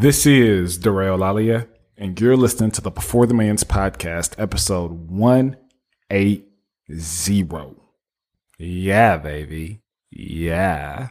This is Darrell Lalia, and you're listening to the Before the Millions podcast, episode 180. Yeah, baby. Yeah.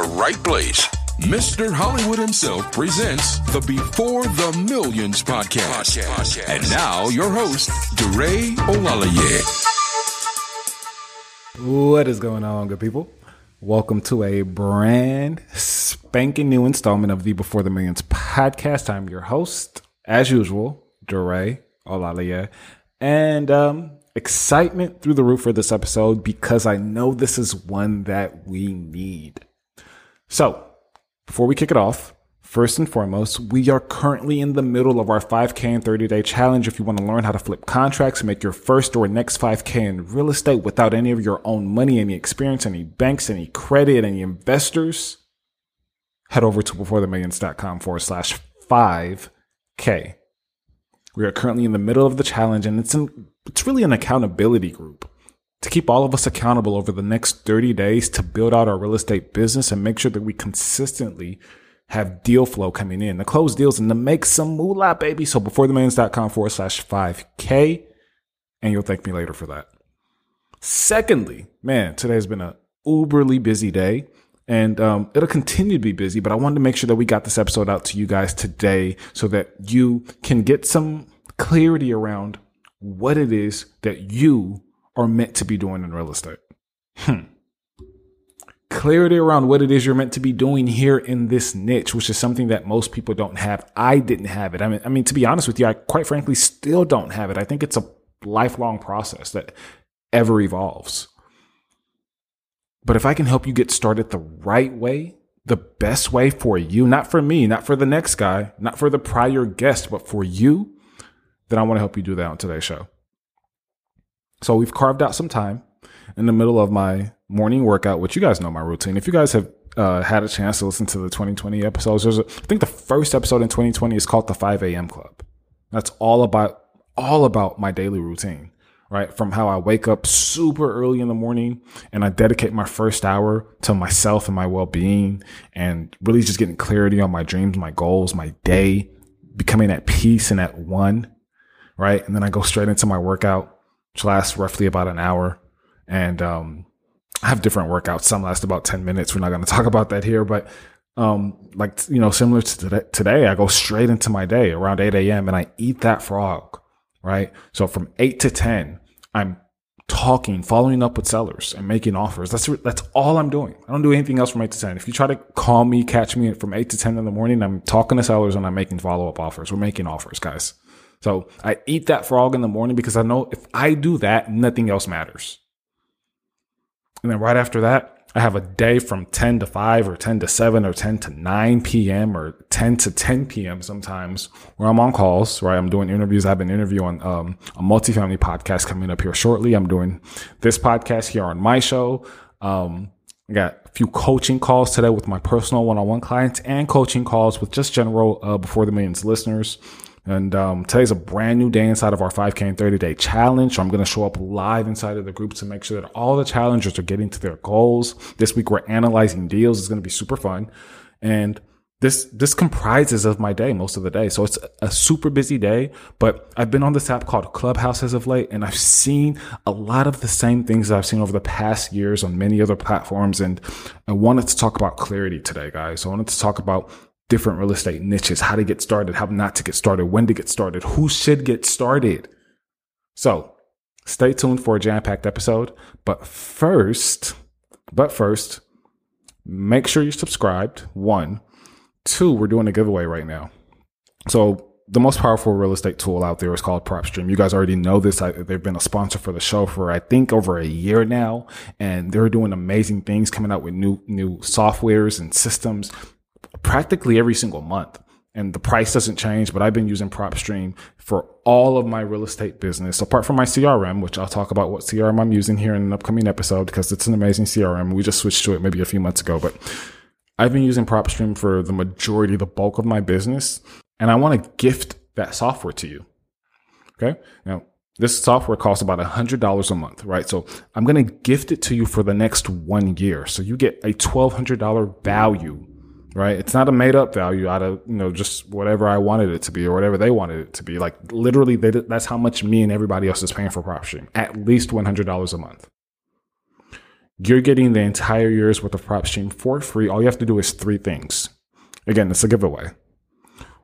right place. Mr. Hollywood himself presents the Before the Millions podcast. And now your host, DeRay Olalaye. What is going on, good people? Welcome to a brand spanking new installment of the Before the Millions podcast. I'm your host, as usual, DeRay Olalaye. And um, excitement through the roof for this episode because I know this is one that we need. So, before we kick it off, first and foremost, we are currently in the middle of our 5K and 30 day challenge. If you want to learn how to flip contracts make your first or next 5K in real estate without any of your own money, any experience, any banks, any credit, any investors, head over to beforethemillions.com forward slash 5K. We are currently in the middle of the challenge and it's, it's really an accountability group to keep all of us accountable over the next 30 days to build out our real estate business and make sure that we consistently have deal flow coming in to close deals and to make some moolah, baby. So beforethemillions.com forward slash 5K. And you'll thank me later for that. Secondly, man, today has been a uberly busy day and um, it'll continue to be busy, but I wanted to make sure that we got this episode out to you guys today so that you can get some clarity around what it is that you are meant to be doing in real estate. Hmm. Clarity around what it is you're meant to be doing here in this niche, which is something that most people don't have. I didn't have it. I mean, I mean, to be honest with you, I quite frankly still don't have it. I think it's a lifelong process that ever evolves. But if I can help you get started the right way, the best way for you, not for me, not for the next guy, not for the prior guest, but for you, then I want to help you do that on today's show. So we've carved out some time in the middle of my morning workout, which you guys know my routine. If you guys have uh, had a chance to listen to the 2020 episodes, there's a, I think the first episode in 2020 is called the 5 a.m. Club. That's all about all about my daily routine, right? From how I wake up super early in the morning and I dedicate my first hour to myself and my well-being and really just getting clarity on my dreams, my goals, my day, becoming at peace and at one, right? And then I go straight into my workout which lasts roughly about an hour. And um, I have different workouts. Some last about 10 minutes. We're not going to talk about that here, but um, like, you know, similar to today, today, I go straight into my day around 8 a.m. and I eat that frog, right? So from 8 to 10, I'm talking, following up with sellers and making offers. That's, that's all I'm doing. I don't do anything else from 8 to 10. If you try to call me, catch me from 8 to 10 in the morning, I'm talking to sellers and I'm making follow up offers. We're making offers, guys. So I eat that frog in the morning because I know if I do that, nothing else matters. And then right after that, I have a day from 10 to 5 or 10 to 7 or 10 to 9 p.m. or 10 to 10 p.m. sometimes where I'm on calls, right? I'm doing interviews. I have an interview on um, a multifamily podcast coming up here shortly. I'm doing this podcast here on my show. Um, I got a few coaching calls today with my personal one-on-one clients and coaching calls with just general uh, before the millions listeners. And um, today's a brand new day inside of our 5K and 30 day challenge. So I'm going to show up live inside of the group to make sure that all the challengers are getting to their goals. This week we're analyzing deals. It's going to be super fun. And this, this comprises of my day most of the day. So it's a super busy day, but I've been on this app called Clubhouse as of late and I've seen a lot of the same things that I've seen over the past years on many other platforms. And I wanted to talk about clarity today, guys. I wanted to talk about different real estate niches, how to get started, how not to get started, when to get started, who should get started. So stay tuned for a jam packed episode. But first, but first, make sure you're subscribed. One, two, we're doing a giveaway right now. So the most powerful real estate tool out there is called PropStream. You guys already know this. I, they've been a sponsor for the show for I think over a year now, and they're doing amazing things, coming out with new new softwares and systems practically every single month. And the price doesn't change, but I've been using PropStream for all of my real estate business, apart from my CRM, which I'll talk about what CRM I'm using here in an upcoming episode because it's an amazing CRM. We just switched to it maybe a few months ago, but I've been using PropStream for the majority, the bulk of my business, and I want to gift that software to you. Okay. Now, this software costs about $100 a month, right? So I'm going to gift it to you for the next one year. So you get a $1,200 value right? It's not a made up value out of, you know, just whatever I wanted it to be or whatever they wanted it to be. Like literally they, that's how much me and everybody else is paying for PropStream. At least $100 a month. You're getting the entire year's worth of PropStream for free. All you have to do is three things. Again, it's a giveaway.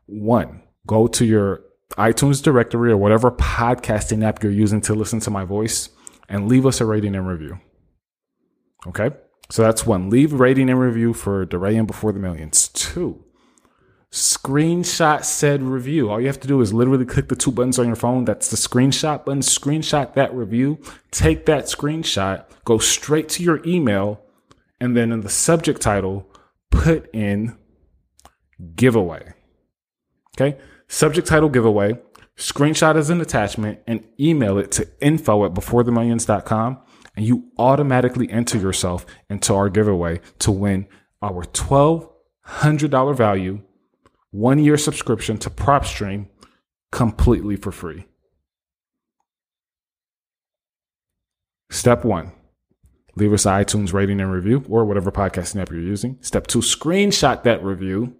One, go to your iTunes directory or whatever podcasting app you're using to listen to my voice and leave us a rating and review. Okay? So that's one. Leave rating and review for DeRay and Before the Millions. Two, screenshot said review. All you have to do is literally click the two buttons on your phone. That's the screenshot button. Screenshot that review. Take that screenshot, go straight to your email, and then in the subject title, put in giveaway. Okay. Subject title giveaway. Screenshot as an attachment and email it to info at beforethemillions.com and you automatically enter yourself into our giveaway to win our $1,200 value one year subscription to PropStream completely for free. Step one, leave us iTunes rating and review or whatever podcasting app you're using. Step two, screenshot that review.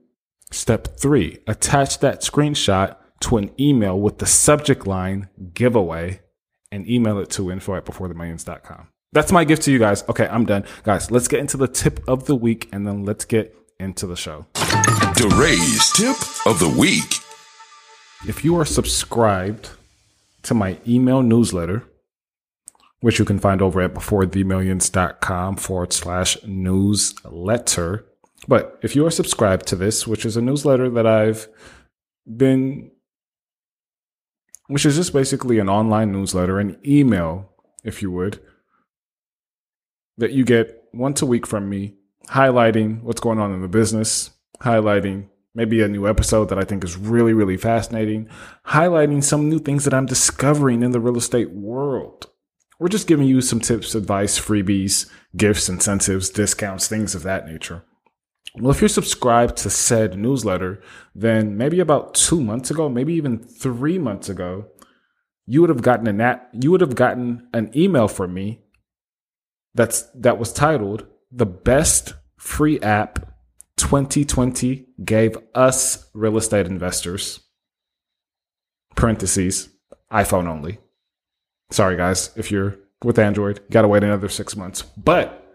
Step three, attach that screenshot to an email with the subject line giveaway and email it to info at beforethemillions.com. That's my gift to you guys. Okay, I'm done. Guys, let's get into the tip of the week and then let's get into the show. DeRay's tip of the week. If you are subscribed to my email newsletter, which you can find over at beforethemillions.com forward slash newsletter. But if you are subscribed to this, which is a newsletter that I've been which is just basically an online newsletter, an email, if you would, that you get once a week from me, highlighting what's going on in the business, highlighting maybe a new episode that I think is really, really fascinating, highlighting some new things that I'm discovering in the real estate world. We're just giving you some tips, advice, freebies, gifts, incentives, discounts, things of that nature. Well, if you're subscribed to said newsletter, then maybe about two months ago, maybe even three months ago, you would have gotten an app, you would have gotten an email from me that's that was titled "The Best Free App 2020 Gave Us Real Estate Investors." Parentheses iPhone only. Sorry, guys, if you're with Android, gotta wait another six months, but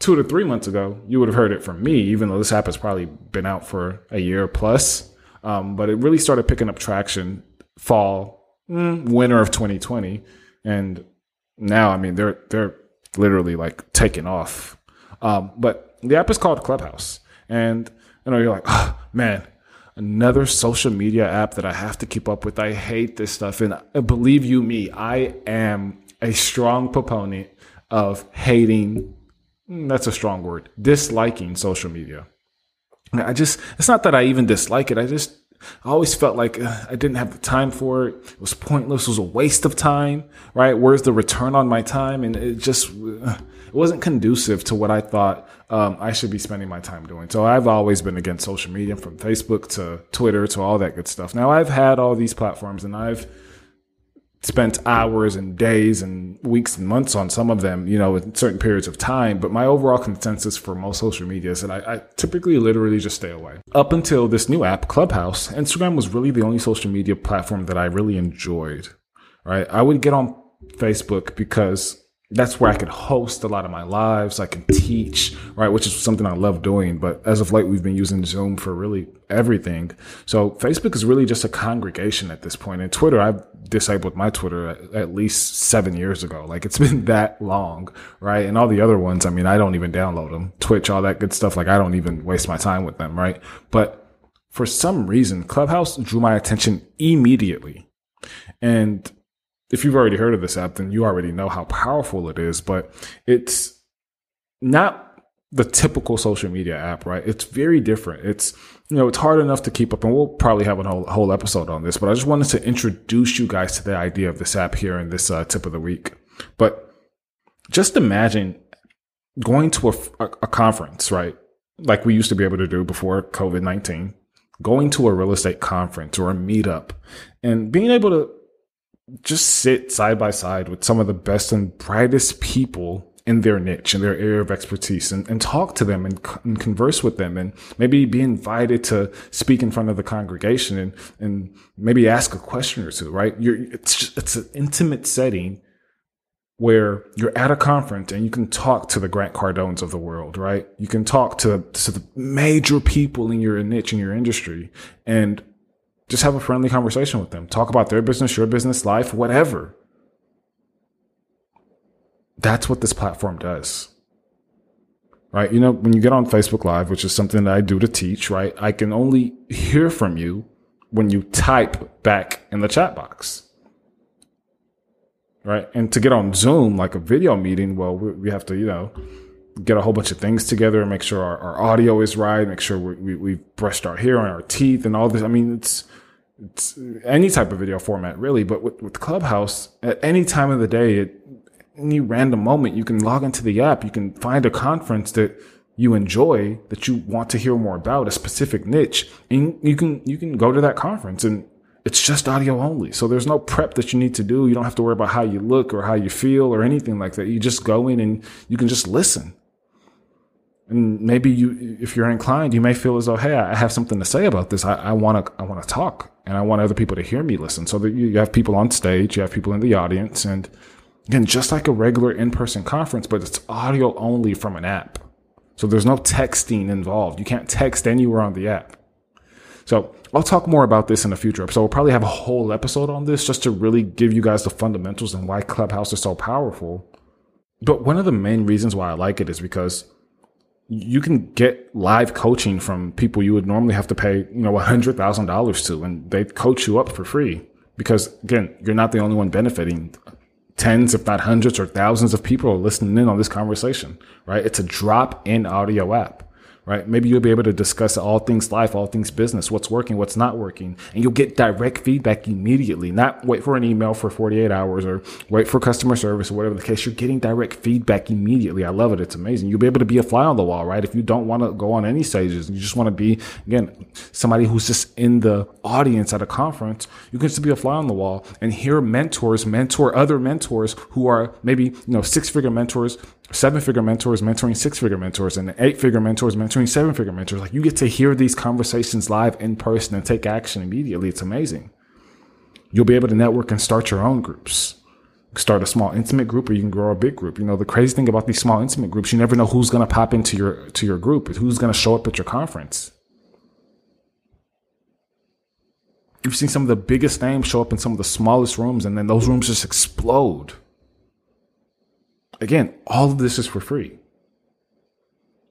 two to three months ago, you would have heard it from me, even though this app has probably been out for a year plus. Um, but it really started picking up traction fall, mm, winter of 2020. And now, I mean, they're, they're literally like taking off. Um, but the app is called Clubhouse. And, you know, you're like, oh, man, another social media app that I have to keep up with. I hate this stuff. And uh, believe you me, I am a strong proponent of hating that's a strong word, disliking social media. I just, it's not that I even dislike it. I just, I always felt like uh, I didn't have the time for it. It was pointless. It was a waste of time, right? Where's the return on my time? And it just, uh, it wasn't conducive to what I thought um, I should be spending my time doing. So I've always been against social media from Facebook to Twitter to all that good stuff. Now I've had all these platforms and I've, spent hours and days and weeks and months on some of them, you know, in certain periods of time. But my overall consensus for most social media is that I, I, typically literally just stay away. Up until this new app, Clubhouse, Instagram was really the only social media platform that I really enjoyed. Right. I would get on Facebook because that's where I could host a lot of my lives. I can teach, right? Which is something I love doing. But as of late, we've been using Zoom for really everything. So Facebook is really just a congregation at this point. And Twitter, I've disabled my Twitter at, at least seven years ago. Like it's been that long, right? And all the other ones, I mean, I don't even download them. Twitch, all that good stuff. Like I don't even waste my time with them, right? But for some reason, Clubhouse drew my attention immediately. And if you've already heard of this app, then you already know how powerful it is, but it's not the typical social media app, right? It's very different. It's, you know, it's hard enough to keep up and we'll probably have a whole, whole episode on this, but I just wanted to introduce you guys to the idea of this app here in this uh, tip of the week. But just imagine going to a, a, a conference, right? Like we used to be able to do before COVID 19, going to a real estate conference or a meetup and being able to just sit side by side with some of the best and brightest people in their niche in their area of expertise and, and talk to them and, and, converse with them and maybe be invited to speak in front of the congregation and, and maybe ask a question or two, right? You're, it's just, it's an intimate setting where you're at a conference and you can talk to the Grant Cardones of the world, right? You can talk to, to the major people in your niche, in your industry and just have a friendly conversation with them. Talk about their business, your business, life, whatever. That's what this platform does. Right? You know, when you get on Facebook Live, which is something that I do to teach, right? I can only hear from you when you type back in the chat box. Right? And to get on Zoom, like a video meeting, well, we have to, you know, get a whole bunch of things together and make sure our, our audio is right, make sure we, we, we've brushed our hair and our teeth and all this. I mean, it's any type of video format really, but with, with Clubhouse, at any time of the day, at any random moment, you can log into the app, you can find a conference that you enjoy that you want to hear more about a specific niche and you can you can go to that conference and it's just audio only. So there's no prep that you need to do. You don't have to worry about how you look or how you feel or anything like that. You just go in and you can just listen and maybe you if you're inclined you may feel as though hey i have something to say about this. I want to i want to talk and i want other people to hear me listen. So that you have people on stage you have people in the audience and again just like a regular in-person conference but it's audio only from an app. So there's no texting involved. You can't text anywhere on the app. So I'll talk more about this in a future episode. We'll probably have a whole episode on this just to really give you guys the fundamentals and why Clubhouse is so powerful. But one of the main reasons why I like it is because you can get live coaching from people you would normally have to pay, you know, a hundred thousand dollars to, and they coach you up for free. Because again, you're not the only one benefiting. Tens, if not hundreds or thousands of people are listening in on this conversation, right? It's a drop in audio app right? Maybe you'll be able to discuss all things life, all things business, what's working, what's not working, and you'll get direct feedback immediately. Not wait for an email for 48 hours or wait for customer service or whatever the case. You're getting direct feedback immediately. I love it. It's amazing. You'll be able to be a fly on the wall, right? If you don't want to go on any stages, you just want to be, again, somebody who's just in the audience at a conference, you can just be a fly on the wall and hear mentors mentor other mentors who are maybe, you know, six figure mentors seven figure mentors mentoring six figure mentors and eight figure mentors mentoring seven figure mentors. Like you get to hear these conversations live in person and take action immediately. It's amazing. You'll be able to network and start your own groups. Start a small intimate group or you can grow a big group. You know, the crazy thing about these small intimate groups, you never know who's going to pop into your, to your group, who's going to show up at your conference. You've seen some of the biggest names show up in some of the smallest rooms and then those rooms just explode. Again, all of this is for free.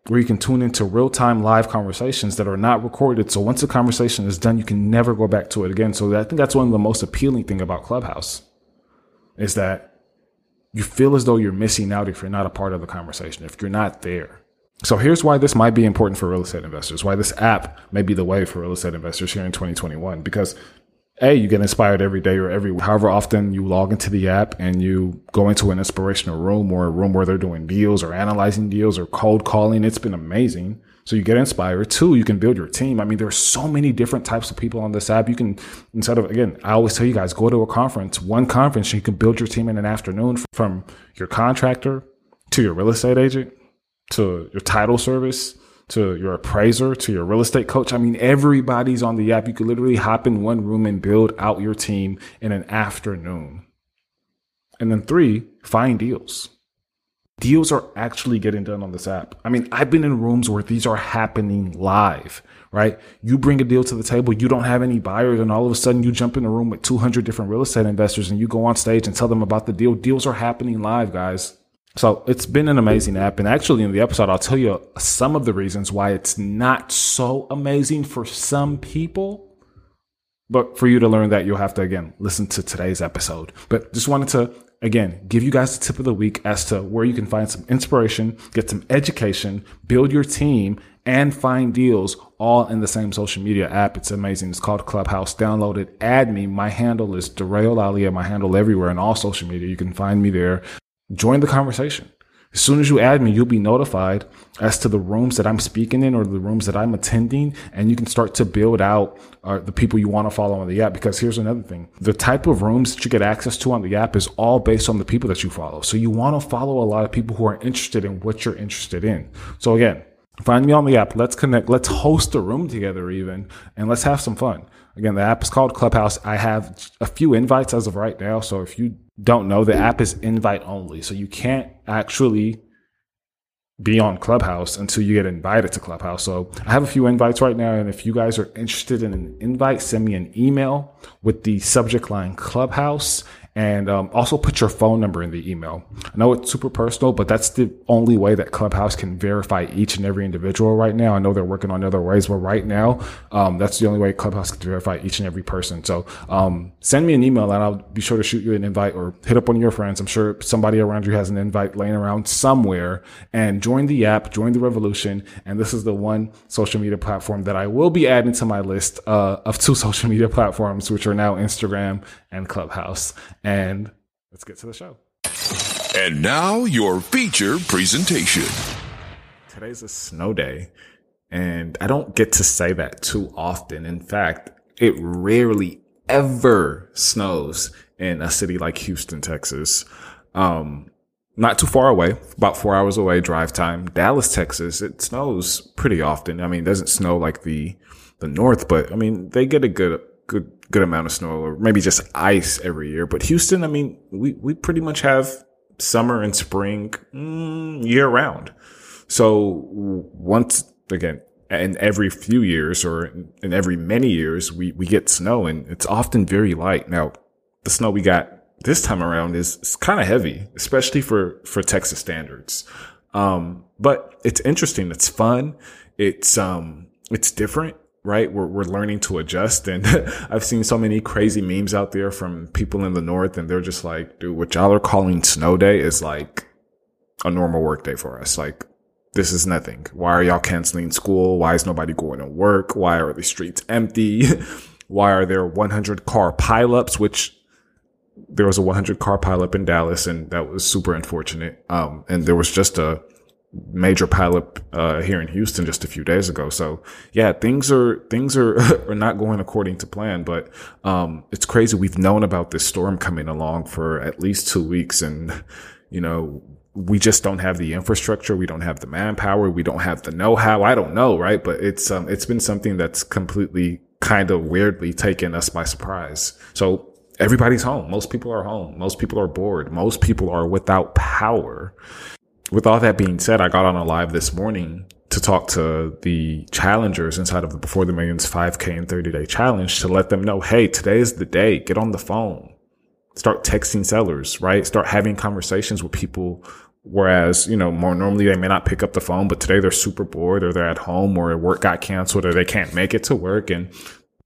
Where you can tune into real time live conversations that are not recorded. So once the conversation is done, you can never go back to it again. So I think that's one of the most appealing thing about Clubhouse is that you feel as though you're missing out if you're not a part of the conversation, if you're not there. So here's why this might be important for real estate investors, why this app may be the way for real estate investors here in 2021. Because a you get inspired every day or every however often you log into the app and you go into an inspirational room or a room where they're doing deals or analyzing deals or cold calling it's been amazing. So you get inspired. Two you can build your team. I mean there's so many different types of people on this app. You can instead of again i always tell you guys go to a conference one conference and you can build your team in an afternoon from your contractor to your real estate agent to your title service to your appraiser, to your real estate coach. I mean, everybody's on the app. You could literally hop in one room and build out your team in an afternoon. And then three, find deals. deals are actually getting done on this app. I mean, I've been in rooms where these are happening live, right? You bring a deal to the table, you don't have any buyers, and all of a sudden you jump in a room with 200 different real estate investors and you go on stage and tell them about the deal. Deals are happening live, guys. So it's been an amazing app. And actually, in the episode, I'll tell you some of the reasons why it's not so amazing for some people. But for you to learn that, you'll have to, again, listen to today's episode. But just wanted to, again, give you guys the tip of the week as to where you can find some inspiration, get some education, build your team, and find deals all in the same social media app. It's amazing. It's called Clubhouse. Download it. Add me. My handle is Derail Alia. My handle everywhere in all social media. You can find me there join the conversation. As soon as you add me, you'll be notified as to the rooms that I'm speaking in or the rooms that I'm attending, and you can start to build out uh, the people you want to follow on the app. Because here's another thing the type of rooms that you get access to on the app is all based on the people that you follow. So you want to follow a lot of people who are interested in what you're interested in. So again, find me on the app. Let's connect. Let's host a room together, even, and let's have some fun. Again, the app is called Clubhouse. I have a few invites as of right now. So if you don't know, the app is invite only. So you can't actually be on Clubhouse until you get invited to Clubhouse. So I have a few invites right now. And if you guys are interested in an invite, send me an email with the subject line Clubhouse and um, also put your phone number in the email. I know it's super personal, but that's the only way that Clubhouse can verify each and every individual right now. I know they're working on other ways, but right now, um, that's the only way Clubhouse can verify each and every person. So um, send me an email and I'll be sure to shoot you an invite or hit up one of your friends. I'm sure somebody around you has an invite laying around somewhere and join the app, join the revolution. And this is the one social media platform that I will be adding to my list uh, of two social media platforms, which are now Instagram and Clubhouse. And let's get to the show. And now your feature presentation. Today's a snow day, and I don't get to say that too often. In fact, it rarely ever snows in a city like Houston, Texas. Um, not too far away, about four hours away, drive time. Dallas, Texas, it snows pretty often. I mean, it doesn't snow like the the north, but I mean, they get a good good good amount of snow or maybe just ice every year. But Houston, I mean, we, we pretty much have summer and spring mm, year round. So once again, in every few years or in every many years, we, we get snow and it's often very light. Now, the snow we got this time around is, is kind of heavy, especially for, for Texas standards. Um, but it's interesting. It's fun. It's, um, it's different right? We're, we're learning to adjust. And I've seen so many crazy memes out there from people in the North and they're just like, dude, what y'all are calling snow day is like a normal work day for us. Like this is nothing. Why are y'all canceling school? Why is nobody going to work? Why are the streets empty? Why are there 100 car pileups, which there was a 100 car pileup in Dallas and that was super unfortunate. Um, and there was just a, major pileup uh, here in Houston just a few days ago. So yeah, things are things are are not going according to plan. But um, it's crazy. We've known about this storm coming along for at least two weeks, and you know we just don't have the infrastructure. We don't have the manpower. We don't have the know-how. I don't know, right? But it's um, it's been something that's completely kind of weirdly taken us by surprise. So everybody's home. Most people are home. Most people are bored. Most people are without power with all that being said, I got on a live this morning to talk to the challengers inside of the Before the Millions 5K and 30 day challenge to let them know, hey, today is the day. Get on the phone. Start texting sellers, right? Start having conversations with people. Whereas, you know, more normally they may not pick up the phone, but today they're super bored or they're at home or work got canceled or they can't make it to work. And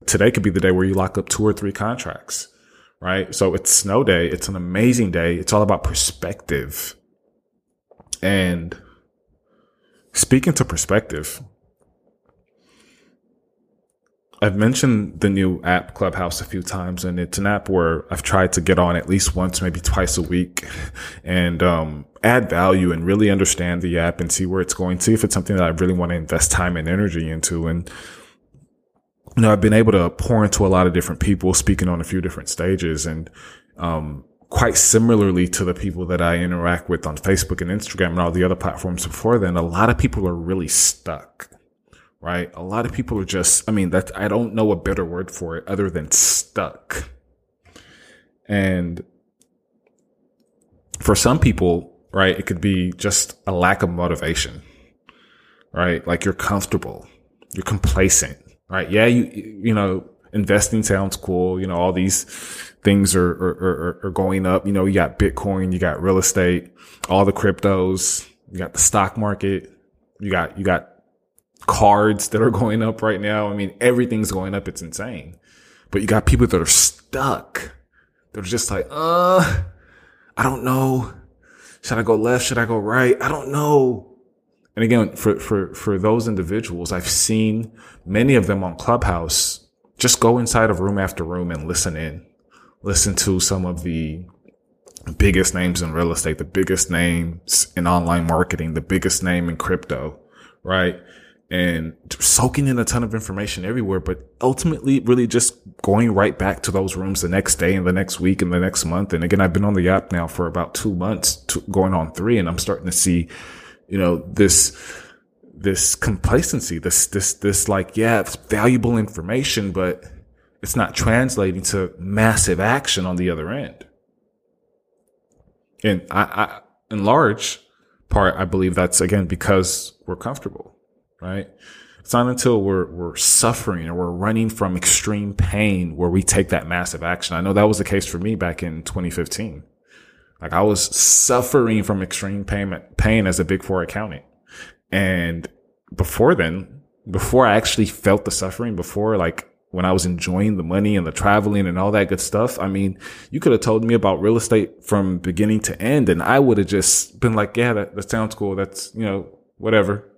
today could be the day where you lock up two or three contracts, right? So it's snow day. It's an amazing day. It's all about perspective and speaking to perspective, I've mentioned the new app Clubhouse a few times, and it's an app where I've tried to get on at least once, maybe twice a week and um, add value and really understand the app and see where it's going, see if it's something that I really want to invest time and energy into. And, you know, I've been able to pour into a lot of different people speaking on a few different stages and, um, quite similarly to the people that I interact with on Facebook and Instagram and all the other platforms before then, a lot of people are really stuck, right? A lot of people are just, I mean, that I don't know a better word for it other than stuck. And for some people, right? It could be just a lack of motivation, right? Like you're comfortable, you're complacent, right? Yeah, you, you know, investing sounds cool. You know, all these things are, are, are, are going up. You know, you got Bitcoin, you got real estate, all the cryptos, you got the stock market, you got, you got cards that are going up right now. I mean, everything's going up. It's insane. But you got people that are stuck. They're just like, uh, I don't know. Should I go left? Should I go right? I don't know. And again, for, for, for those individuals, I've seen many of them on Clubhouse just go inside of room after room and listen in, listen to some of the biggest names in real estate, the biggest names in online marketing, the biggest name in crypto, right? and soaking in a ton of information everywhere, but ultimately really just going right back to those rooms the next day and the next week and the next month. And again, I've been on the app now for about two months, going on three, and I'm starting to see, you know, this, this complacency, this, this, this like, yeah, it's valuable information, but it's not translating to massive action on the other end. And I, I in large part, I believe that's again because we're comfortable right? It's not until we're, we're suffering or we're running from extreme pain where we take that massive action. I know that was the case for me back in 2015. Like I was suffering from extreme pain, pain as a big four accountant. And before then, before I actually felt the suffering, before like when I was enjoying the money and the traveling and all that good stuff, I mean, you could have told me about real estate from beginning to end and I would have just been like, yeah, that, that sounds cool. That's, you know, whatever.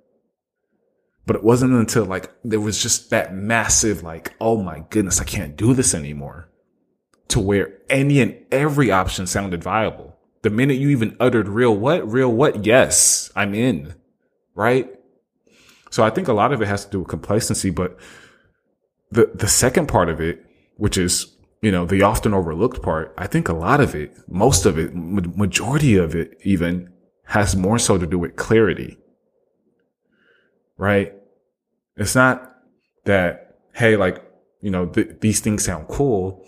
But it wasn't until like there was just that massive, like, oh my goodness, I can't do this anymore. To where any and every option sounded viable. The minute you even uttered real what? Real what? Yes, I'm in. Right? So I think a lot of it has to do with complacency, but the the second part of it, which is, you know, the often overlooked part, I think a lot of it, most of it, majority of it even has more so to do with clarity right? It's not that, hey, like, you know, th- these things sound cool.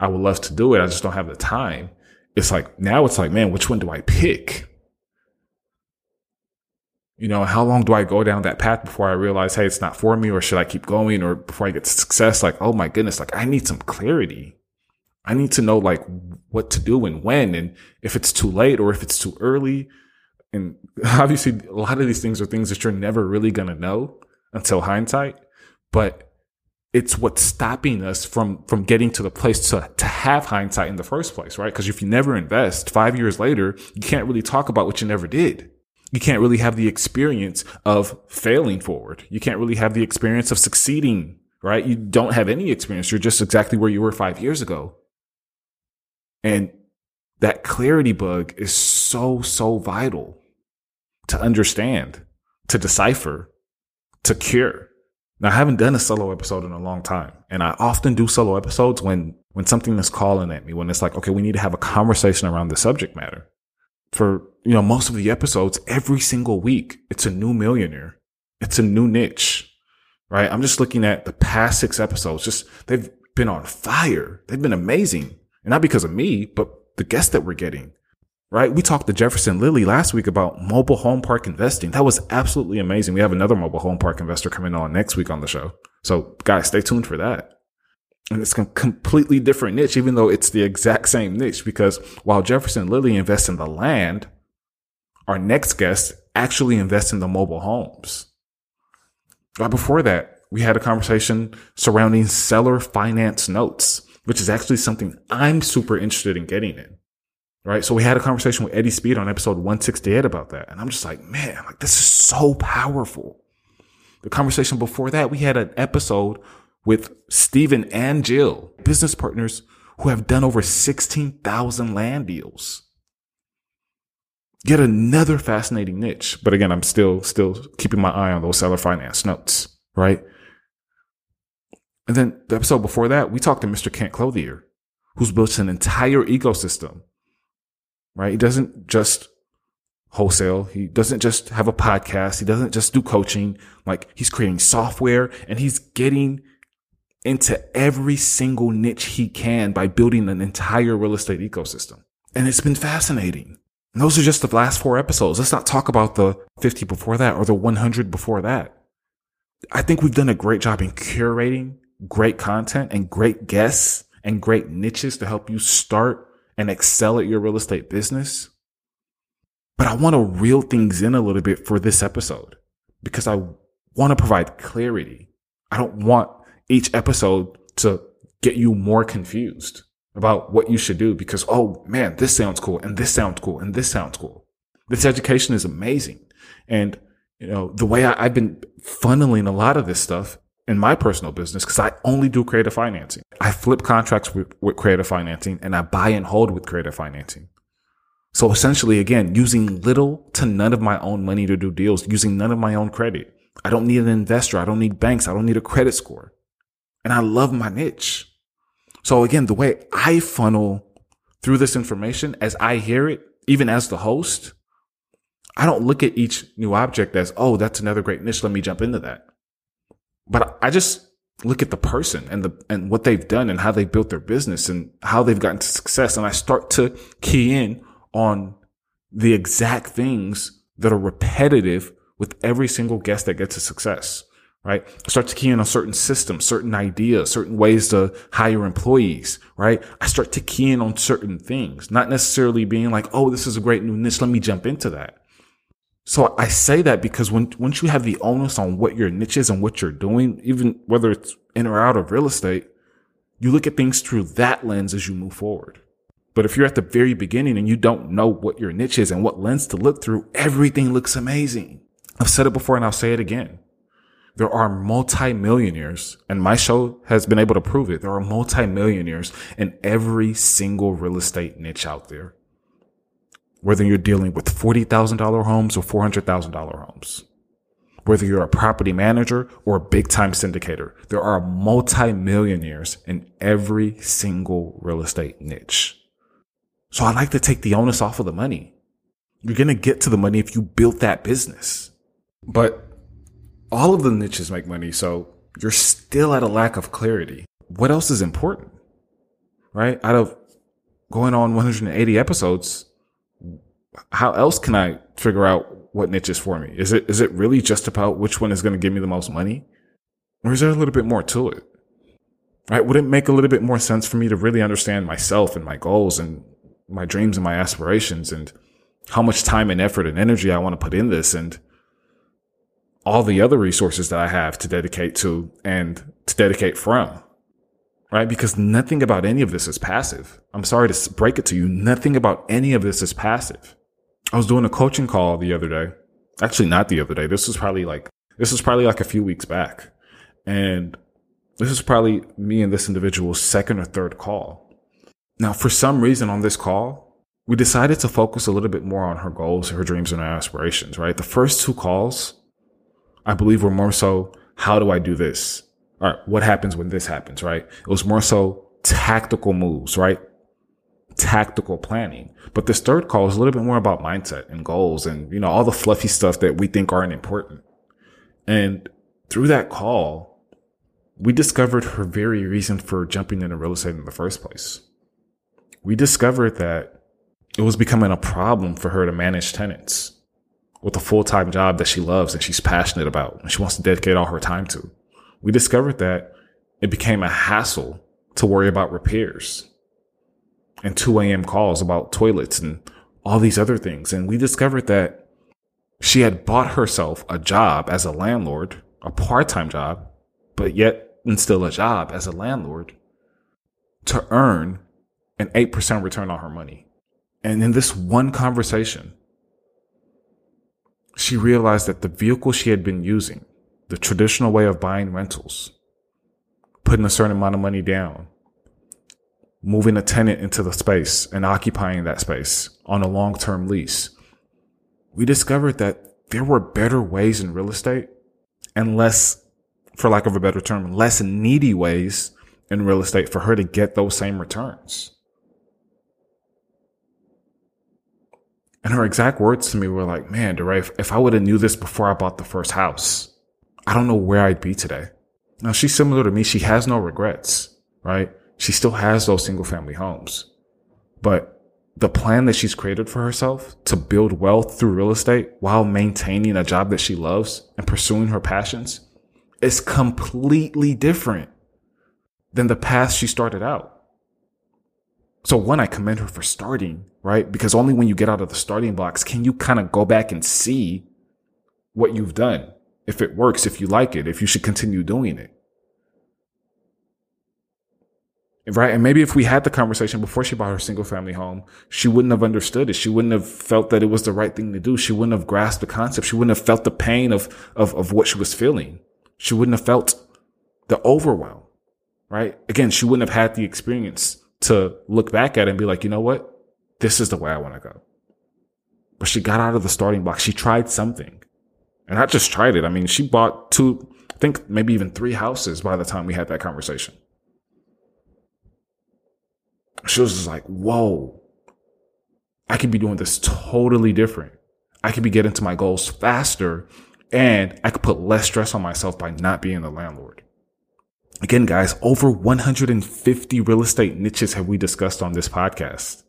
I would love to do it. I just don't have the time. It's like, now it's like, man, which one do I pick? You know, how long do I go down that path before I realize, hey, it's not for me, or should I keep going, or before I get to success? Like, oh my goodness, like I need some clarity. I need to know like what to do and when, and if it's too late or if it's too early and obviously a lot of these things are things that you're never really to know until hindsight but it's what's stopping us from from getting to the place to to have hindsight in the first place right because if you never invest 5 years later you can't really talk about what you never did you can't really have the experience of failing forward you can't really have the experience of succeeding right you don't have any experience you're just exactly where you were 5 years ago and that clarity bug is so, so vital to understand, to decipher, to cure. Now, I haven't done a solo episode in a long time. And I often do solo episodes when, when something is calling at me, when it's like, okay, we need to have a conversation around the subject matter. For, you know, most of the episodes, every single week, it's a new millionaire. It's a new niche, right? I'm just looking at the past six episodes. Just, they've been on fire. They've been amazing. And not because of me, but the guests that we're getting, right? We talked to Jefferson Lilly last week about mobile home park investing. That was absolutely amazing. We have another mobile home park investor coming on next week on the show. So guys, stay tuned for that. And it's a completely different niche, even though it's the exact same niche, because while Jefferson Lilly invests in the land, our next guest actually invests in the mobile homes. Right before that, we had a conversation surrounding seller finance notes which is actually something I'm super interested in getting in. Right. So we had a conversation with Eddie Speed on episode 168 about that. And I'm just like, man, like this is so powerful. The conversation before that, we had an episode with Stephen and Jill, business partners who have done over 16,000 land deals. Yet another fascinating niche. But again, I'm still, still keeping my eye on those seller finance notes, right? And then the episode before that, we talked to Mr. Kent Clothier, who's built an entire ecosystem, right? He doesn't just wholesale. He doesn't just have a podcast. He doesn't just do coaching. Like he's creating software and he's getting into every single niche he can by building an entire real estate ecosystem. And it's been fascinating. And those are just the last four episodes. Let's not talk about the 50 before that or the 100 before that. I think we've done a great job in curating great content and great guests and great niches to help you start and excel at your real estate business. But I want to reel things in a little bit for this episode because I want to provide clarity. I don't want each episode to get you more confused about what you should do because, oh man, this sounds cool and this sounds cool and this sounds cool. This education is amazing. And, you know, the way I, have been funneling a lot of this stuff in my personal business, because I only do creative financing. I flip contracts with, with creative financing and I buy and hold with creative financing. So essentially, again, using little to none of my own money to do deals, using none of my own credit. I don't need an investor. I don't need banks. I don't need a credit score. And I love my niche. So again, the way I funnel through this information as I hear it, even as the host, I don't look at each new object as, oh, that's another great niche. Let me jump into that. But I just look at the person and the, and what they've done and how they built their business and how they've gotten to success. And I start to key in on the exact things that are repetitive with every single guest that gets to success right? I start to key in on certain systems, certain ideas, certain ways to hire employees, right? I start to key in on certain things, not necessarily being like, oh, this is a great new niche. Let me jump into that. So I say that because when, once you have the onus on what your niche is and what you're doing, even whether it's in or out of real estate, you look at things through that lens as you move forward. But if you're at the very beginning and you don't know what your niche is and what lens to look through, everything looks amazing. I've said it before and I'll say it again there are multimillionaires, and my show has been able to prove it. There are multimillionaires in every single real estate niche out there. Whether you're dealing with $40,000 homes or $400,000 homes. Whether you're a property manager or a big time syndicator, there are multimillionaires in every single real estate niche. So I like to take the onus off of the money. You're going to get to the money if you built that business. But all of the niches make money. So you're still at a lack of clarity. What else is important? Right? Out of going on 180 episodes, how else can I figure out what niche is for me? Is it, is it really just about which one is going to give me the most money? Or is there a little bit more to it? Right? Would it make a little bit more sense for me to really understand myself and my goals and my dreams and my aspirations and how much time and effort and energy I want to put in this and all the other resources that I have to dedicate to and to dedicate from. Right? Because nothing about any of this is passive. I'm sorry to break it to you. Nothing about any of this is passive. I was doing a coaching call the other day. Actually, not the other day. This was probably like, this was probably like a few weeks back. And this is probably me and this individual's second or third call. Now, for some reason on this call, we decided to focus a little bit more on her goals, her dreams, and her aspirations, right? The first two calls, I believe were more so, how do I do this? All right. What happens when this happens? Right. It was more so tactical moves, right? Tactical planning. But this third call is a little bit more about mindset and goals and, you know, all the fluffy stuff that we think aren't important. And through that call, we discovered her very reason for jumping into real estate in the first place. We discovered that it was becoming a problem for her to manage tenants with a full time job that she loves and she's passionate about and she wants to dedicate all her time to. We discovered that it became a hassle to worry about repairs and 2 a.m. calls about toilets and all these other things. And we discovered that she had bought herself a job as a landlord, a part time job, but yet and still a job as a landlord to earn an 8% return on her money. And in this one conversation, she realized that the vehicle she had been using, the traditional way of buying rentals, putting a certain amount of money down, moving a tenant into the space and occupying that space on a long term lease, we discovered that there were better ways in real estate and less, for lack of a better term, less needy ways in real estate for her to get those same returns. And her exact words to me were like, man, DeRay, if, if I would have knew this before I bought the first house, I don't know where I'd be today. Now she's similar to me. She has no regrets, right? She still has those single family homes, but the plan that she's created for herself to build wealth through real estate while maintaining a job that she loves and pursuing her passions is completely different than the path she started out. So one, I commend her for starting, right? Because only when you get out of the starting blocks can you kind of go back and see what you've done. If it works, if you like it, if you should continue doing it. Right. And maybe if we had the conversation before she bought her single family home, she wouldn't have understood it. She wouldn't have felt that it was the right thing to do. She wouldn't have grasped the concept. She wouldn't have felt the pain of, of, of what she was feeling. She wouldn't have felt the overwhelm. Right. Again, she wouldn't have had the experience to look back at it and be like, you know what? This is the way I want to go. But she got out of the starting block. She tried something and not just tried it. I mean, she bought two, I think maybe even three houses by the time we had that conversation. She was just like, whoa, I could be doing this totally different. I could be getting to my goals faster and I could put less stress on myself by not being the landlord. Again, guys, over 150 real estate niches have we discussed on this podcast.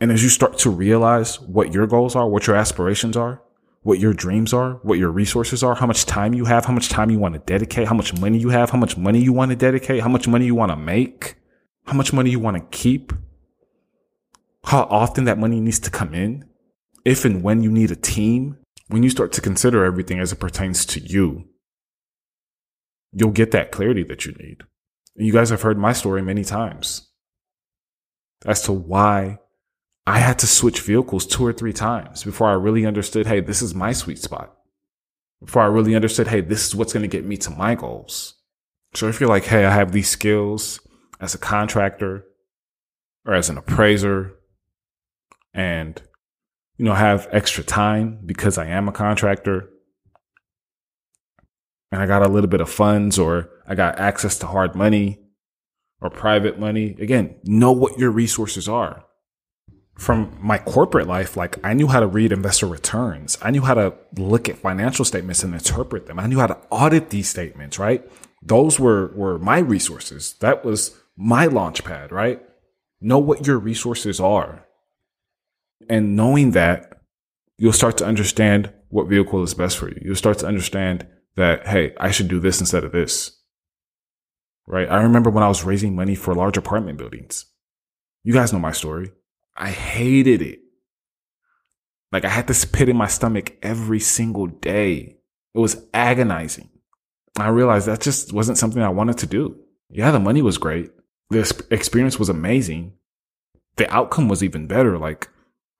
And as you start to realize what your goals are, what your aspirations are, what your dreams are, what your resources are, how much time you have, how much time you want to dedicate, how much money you have, how much money you want to dedicate, how much money you want to make, how much money you want to keep, how often that money needs to come in, if and when you need a team, when you start to consider everything as it pertains to you, you'll get that clarity that you need. And you guys have heard my story many times as to why I had to switch vehicles two or three times before I really understood, hey, this is my sweet spot. Before I really understood, hey, this is what's going to get me to my goals. So if you're like, hey, I have these skills as a contractor or as an appraiser and, you know, have extra time because I am a contractor and I got a little bit of funds or I got access to hard money or private money. Again, know what your resources are. From my corporate life, like I knew how to read investor returns. I knew how to look at financial statements and interpret them. I knew how to audit these statements, right? Those were, were my resources. That was my launch pad, right? Know what your resources are. And knowing that, you'll start to understand what vehicle is best for you. You'll start to understand that, hey, I should do this instead of this. Right? I remember when I was raising money for large apartment buildings. You guys know my story. I hated it. Like I had this pit in my stomach every single day. It was agonizing. I realized that just wasn't something I wanted to do. Yeah, the money was great. The experience was amazing. The outcome was even better, like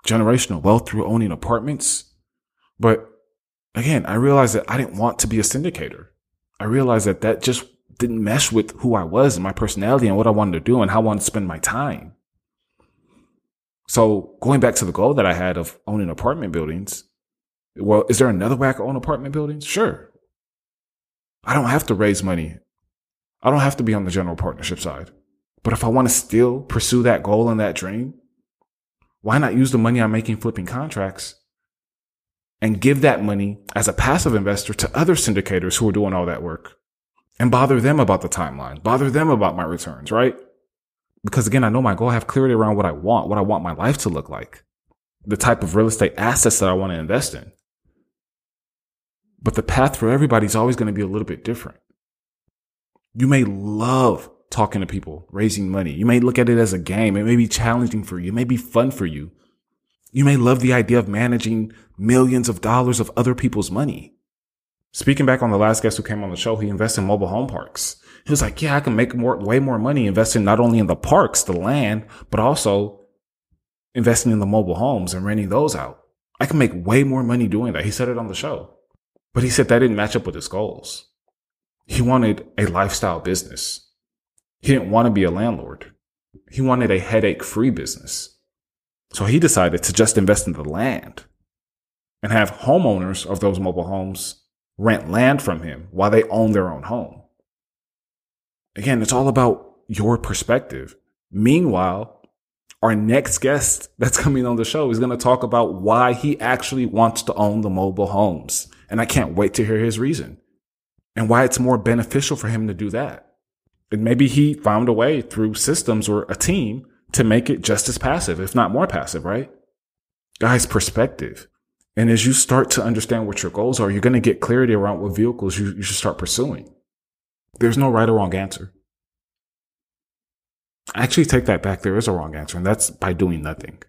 generational wealth through owning apartments. But again, I realized that I didn't want to be a syndicator. I realized that that just didn't mesh with who I was and my personality and what I wanted to do and how I wanted to spend my time. So going back to the goal that I had of owning apartment buildings, well, is there another way I can own apartment buildings? Sure. I don't have to raise money. I don't have to be on the general partnership side. But if I want to still pursue that goal and that dream, why not use the money I'm making flipping contracts and give that money as a passive investor to other syndicators who are doing all that work and bother them about the timeline, bother them about my returns, right? Because again, I know my goal. I have clarity around what I want, what I want my life to look like, the type of real estate assets that I want to invest in. But the path for everybody is always going to be a little bit different. You may love talking to people, raising money. You may look at it as a game. It may be challenging for you. It may be fun for you. You may love the idea of managing millions of dollars of other people's money. Speaking back on the last guest who came on the show, he invests in mobile home parks. He was like, yeah, I can make more, way more money investing not only in the parks, the land, but also investing in the mobile homes and renting those out. I can make way more money doing that. He said it on the show, but he said that didn't match up with his goals. He wanted a lifestyle business. He didn't want to be a landlord. He wanted a headache free business. So he decided to just invest in the land and have homeowners of those mobile homes rent land from him while they own their own home. Again, it's all about your perspective. Meanwhile, our next guest that's coming on the show is going to talk about why he actually wants to own the mobile homes. And I can't wait to hear his reason and why it's more beneficial for him to do that. And maybe he found a way through systems or a team to make it just as passive, if not more passive, right? Guys, perspective. And as you start to understand what your goals are, you're going to get clarity around what vehicles you, you should start pursuing. There's no right or wrong answer. I actually take that back. There is a wrong answer, and that's by doing nothing.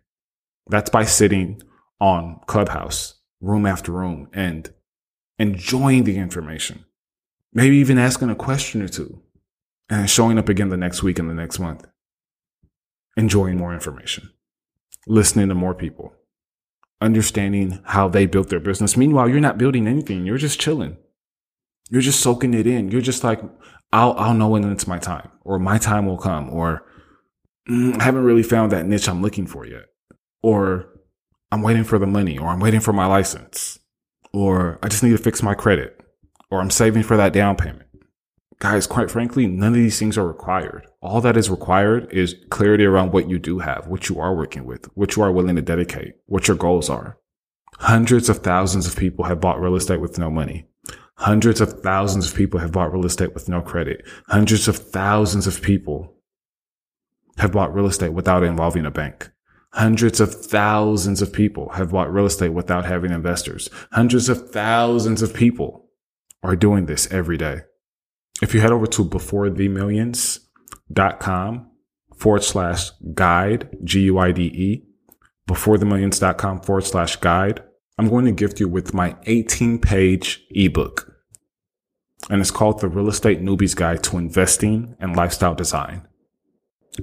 That's by sitting on Clubhouse, room after room, and enjoying the information. Maybe even asking a question or two and showing up again the next week and the next month. Enjoying more information, listening to more people, understanding how they built their business. Meanwhile, you're not building anything. You're just chilling. You're just soaking it in. You're just like, I'll, I'll know when it's my time or my time will come or mm, I haven't really found that niche I'm looking for yet or I'm waiting for the money or I'm waiting for my license or I just need to fix my credit or I'm saving for that down payment. Guys, quite frankly, none of these things are required. All that is required is clarity around what you do have, what you are working with, what you are willing to dedicate, what your goals are. Hundreds of thousands of people have bought real estate with no money. Hundreds of thousands of people have bought real estate with no credit. Hundreds of thousands of people have bought real estate without involving a bank. Hundreds of thousands of people have bought real estate without having investors. Hundreds of thousands of people are doing this every day. If you head over to beforethemillions.com forward slash guide, G U I D E, beforethemillions.com forward slash guide, I'm going to gift you with my 18 page ebook. And it's called The Real Estate Newbie's Guide to Investing and Lifestyle Design.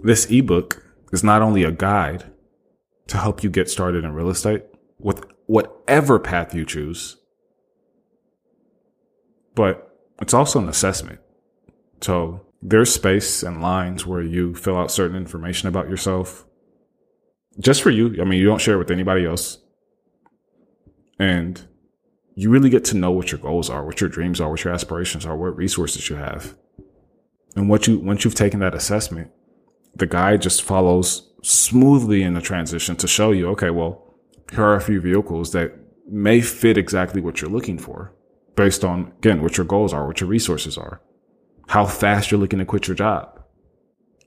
This ebook is not only a guide to help you get started in real estate with whatever path you choose, but it's also an assessment. So there's space and lines where you fill out certain information about yourself just for you. I mean, you don't share it with anybody else. And you really get to know what your goals are, what your dreams are, what your aspirations are, what resources you have. And what you, once you've taken that assessment, the guide just follows smoothly in the transition to show you, okay, well, here are a few vehicles that may fit exactly what you're looking for based on, again, what your goals are, what your resources are, how fast you're looking to quit your job.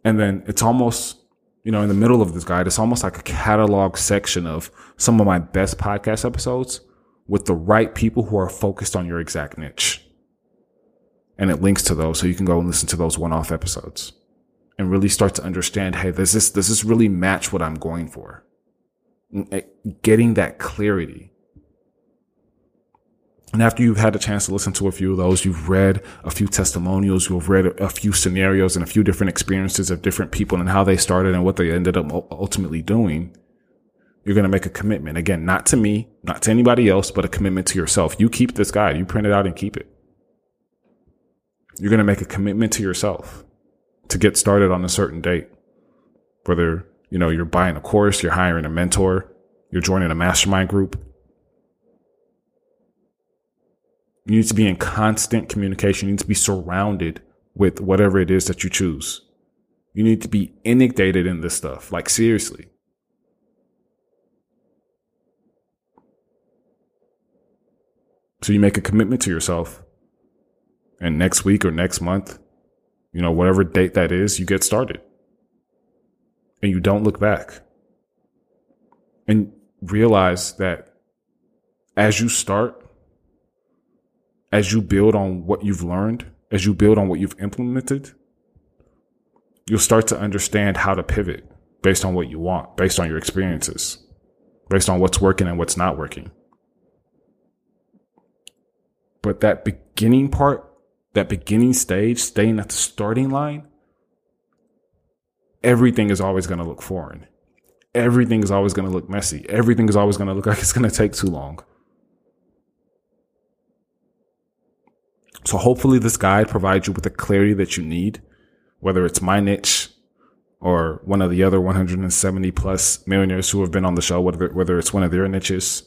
And then it's almost, you know, in the middle of this guide, it's almost like a catalog section of some of my best podcast episodes with the right people who are focused on your exact niche. And it links to those so you can go and listen to those one off episodes and really start to understand, hey, does this, does this really match what I'm going for? Eh, getting that clarity. And after you've had a chance to listen to a few of those, you've read a few testimonials, you've read a few scenarios and a few different experiences of different people and how they started and what they ended up ultimately doing. You're going to make a commitment. Again, not to me, not to anybody else, but a commitment to yourself. You keep this guide, you print it out and keep it. You're going to make a commitment to yourself to get started on a certain date. Whether, you know, you're buying a course, you're hiring a mentor, you're joining a mastermind group. You need to be in constant communication. You need to be surrounded with whatever it is that you choose. You need to be inundated in this stuff. Like seriously. So you make a commitment to yourself. And next week or next month, you know, whatever date that is, you get started and you don't look back and realize that as you start, as you build on what you've learned, as you build on what you've implemented, you'll start to understand how to pivot based on what you want, based on your experiences, based on what's working and what's not working. But that beginning part that beginning stage, staying at the starting line, everything is always going to look foreign. Everything is always going to look messy. Everything is always going to look like it's going to take too long. So hopefully this guide provides you with the clarity that you need, whether it's my niche or one of the other 170 plus millionaires who have been on the show, whether, whether it's one of their niches.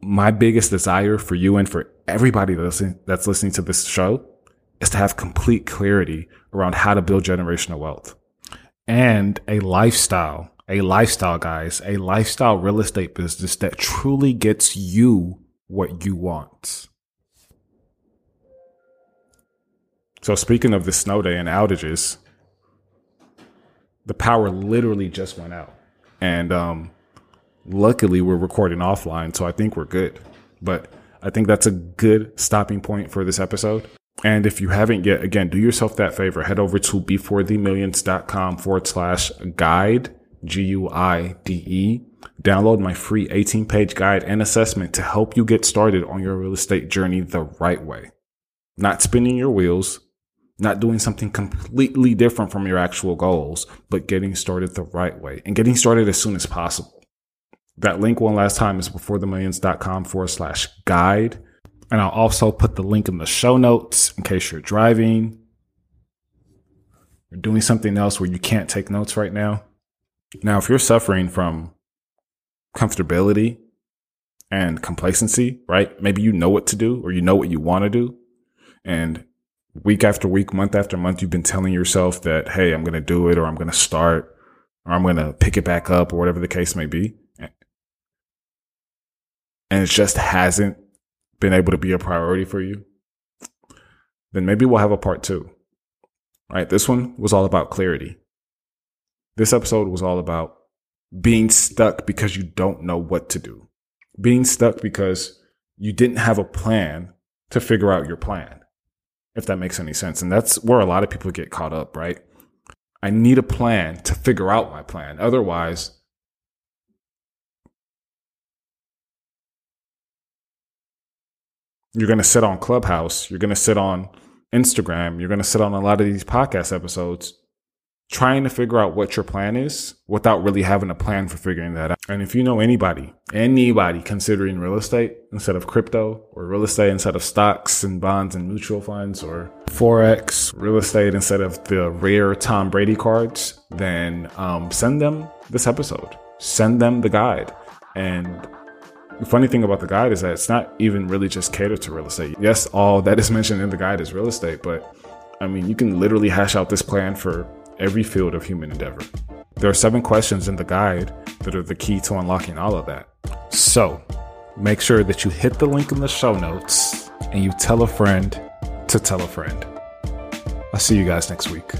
My biggest desire for you and for everybody that's, that's listening to this show is to have complete clarity around how to build generational wealth and a lifestyle, a lifestyle, guys, a lifestyle real estate business that truly gets you what you want. So, speaking of the snow day and outages, The power literally just went out. And um, luckily, we're recording offline, so I think we're good. But I think that's a good stopping point for this episode. And if you haven't yet, again, do yourself that favor. Head over to beforethemillions.com forward slash guide, G U I D E. Download my free 18 page guide and assessment to help you get started on your real estate journey the right way. Not spinning your wheels, not doing something completely different from your actual goals, but getting started the right way and getting started as soon as possible. That link one last time is beforethemillions.com forward slash guide. And I'll also put the link in the show notes in case you're driving or doing something else where you can't take notes right now. Now, if you're suffering from comfortability and complacency, right? Maybe you know what to do or you know what you want to do. And week after week, month after month, you've been telling yourself that, hey, I'm going to do it or I'm going to start or I'm going to pick it back up or whatever the case may be. And it just hasn't been able to be a priority for you. Then maybe we'll have a part two. Right? This one was all about clarity. This episode was all about being stuck because you don't know what to do, being stuck because you didn't have a plan to figure out your plan, if that makes any sense. And that's where a lot of people get caught up, right? I need a plan to figure out my plan. Otherwise, you're going to sit on Clubhouse, you're going to sit on Instagram, you're going to sit on a lot of these podcast episodes trying to figure out what your plan is without really having a plan for figuring that out. And if you know anybody, anybody considering real estate instead of crypto or real estate instead of stocks and bonds and mutual funds or Forex, real estate instead of the rare Tom Brady cards, then um, send them this episode. Send them the guide. And the funny thing about the guide is that it's not even really just catered to real estate. Yes, all that is mentioned in the guide is real estate, but I mean, you can literally hash out this plan for every field of human endeavor. There are seven questions in the guide that are the key to unlocking all of that. So make sure that you hit the link in the show notes and you tell a friend to tell a friend. I'll see you guys next week.